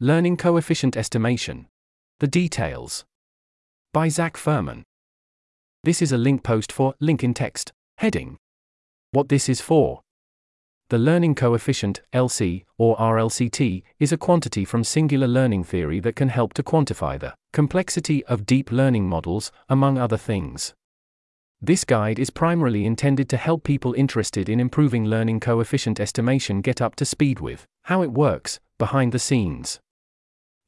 Learning Coefficient Estimation. The Details. By Zach Furman. This is a link post for Link in Text. Heading. What this is for. The learning coefficient, LC, or RLCT, is a quantity from singular learning theory that can help to quantify the complexity of deep learning models, among other things. This guide is primarily intended to help people interested in improving learning coefficient estimation get up to speed with how it works behind the scenes.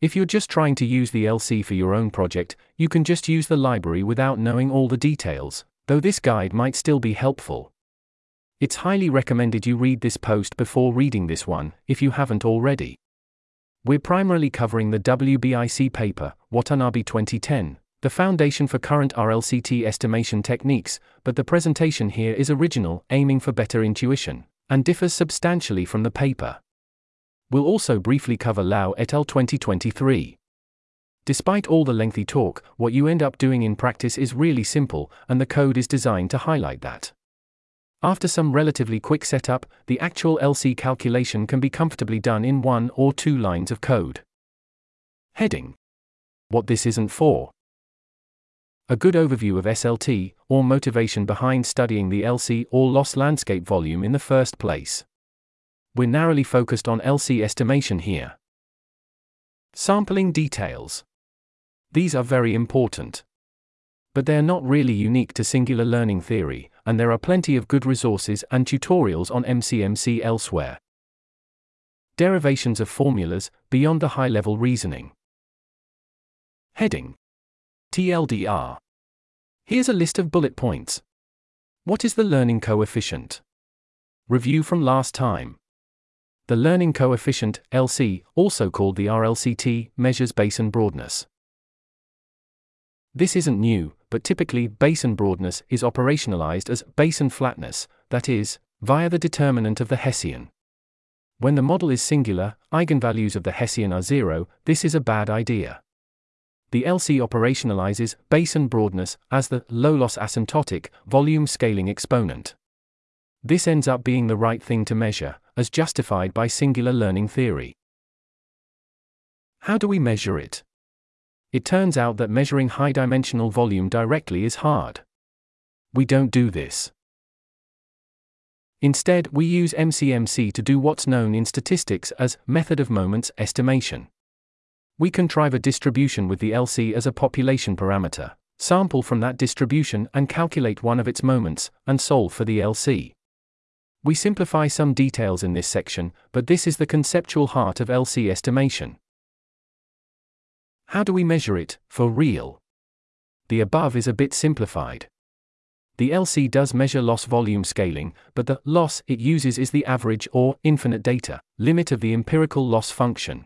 If you're just trying to use the LC for your own project, you can just use the library without knowing all the details, though this guide might still be helpful. It's highly recommended you read this post before reading this one, if you haven't already. We're primarily covering the WBIC paper, Watanabe 2010, the foundation for current RLCT estimation techniques, but the presentation here is original, aiming for better intuition, and differs substantially from the paper. We'll also briefly cover Lau et al. 2023. Despite all the lengthy talk, what you end up doing in practice is really simple, and the code is designed to highlight that. After some relatively quick setup, the actual LC calculation can be comfortably done in one or two lines of code. Heading What this isn't for. A good overview of SLT, or motivation behind studying the LC or loss landscape volume in the first place. We're narrowly focused on LC estimation here. Sampling details. These are very important. But they are not really unique to singular learning theory, and there are plenty of good resources and tutorials on MCMC elsewhere. Derivations of formulas, beyond the high level reasoning. Heading TLDR. Here's a list of bullet points. What is the learning coefficient? Review from last time. The learning coefficient, LC, also called the RLCT, measures basin broadness. This isn't new, but typically basin broadness is operationalized as basin flatness, that is, via the determinant of the Hessian. When the model is singular, eigenvalues of the Hessian are zero, this is a bad idea. The LC operationalizes basin broadness as the low loss asymptotic volume scaling exponent. This ends up being the right thing to measure, as justified by singular learning theory. How do we measure it? It turns out that measuring high dimensional volume directly is hard. We don't do this. Instead, we use MCMC to do what's known in statistics as method of moments estimation. We contrive a distribution with the LC as a population parameter, sample from that distribution and calculate one of its moments, and solve for the LC. We simplify some details in this section, but this is the conceptual heart of LC estimation. How do we measure it, for real? The above is a bit simplified. The LC does measure loss volume scaling, but the loss it uses is the average or infinite data limit of the empirical loss function.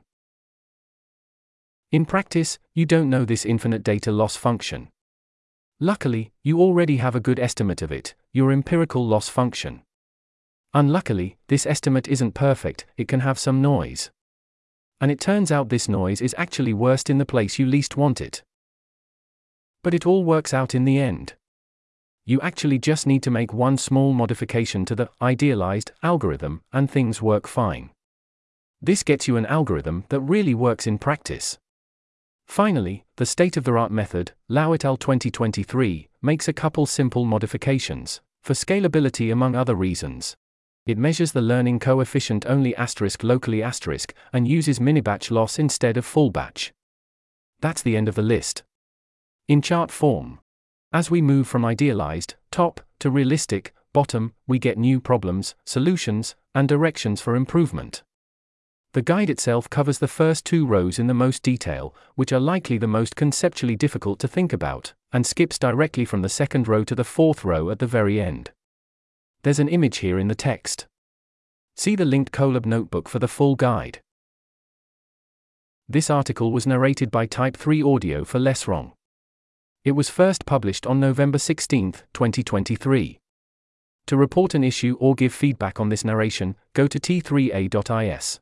In practice, you don't know this infinite data loss function. Luckily, you already have a good estimate of it, your empirical loss function. Unluckily, this estimate isn't perfect, it can have some noise. And it turns out this noise is actually worst in the place you least want it. But it all works out in the end. You actually just need to make one small modification to the idealized algorithm, and things work fine. This gets you an algorithm that really works in practice. Finally, the state of the art method, Lau et al. 2023, makes a couple simple modifications, for scalability among other reasons. It measures the learning coefficient only asterisk locally asterisk and uses minibatch loss instead of full batch. That's the end of the list. In chart form, as we move from idealized, top, to realistic, bottom, we get new problems, solutions, and directions for improvement. The guide itself covers the first two rows in the most detail, which are likely the most conceptually difficult to think about, and skips directly from the second row to the fourth row at the very end. There's an image here in the text. See the linked Colab notebook for the full guide. This article was narrated by Type 3 Audio for Less Wrong. It was first published on November 16, 2023. To report an issue or give feedback on this narration, go to t3a.is.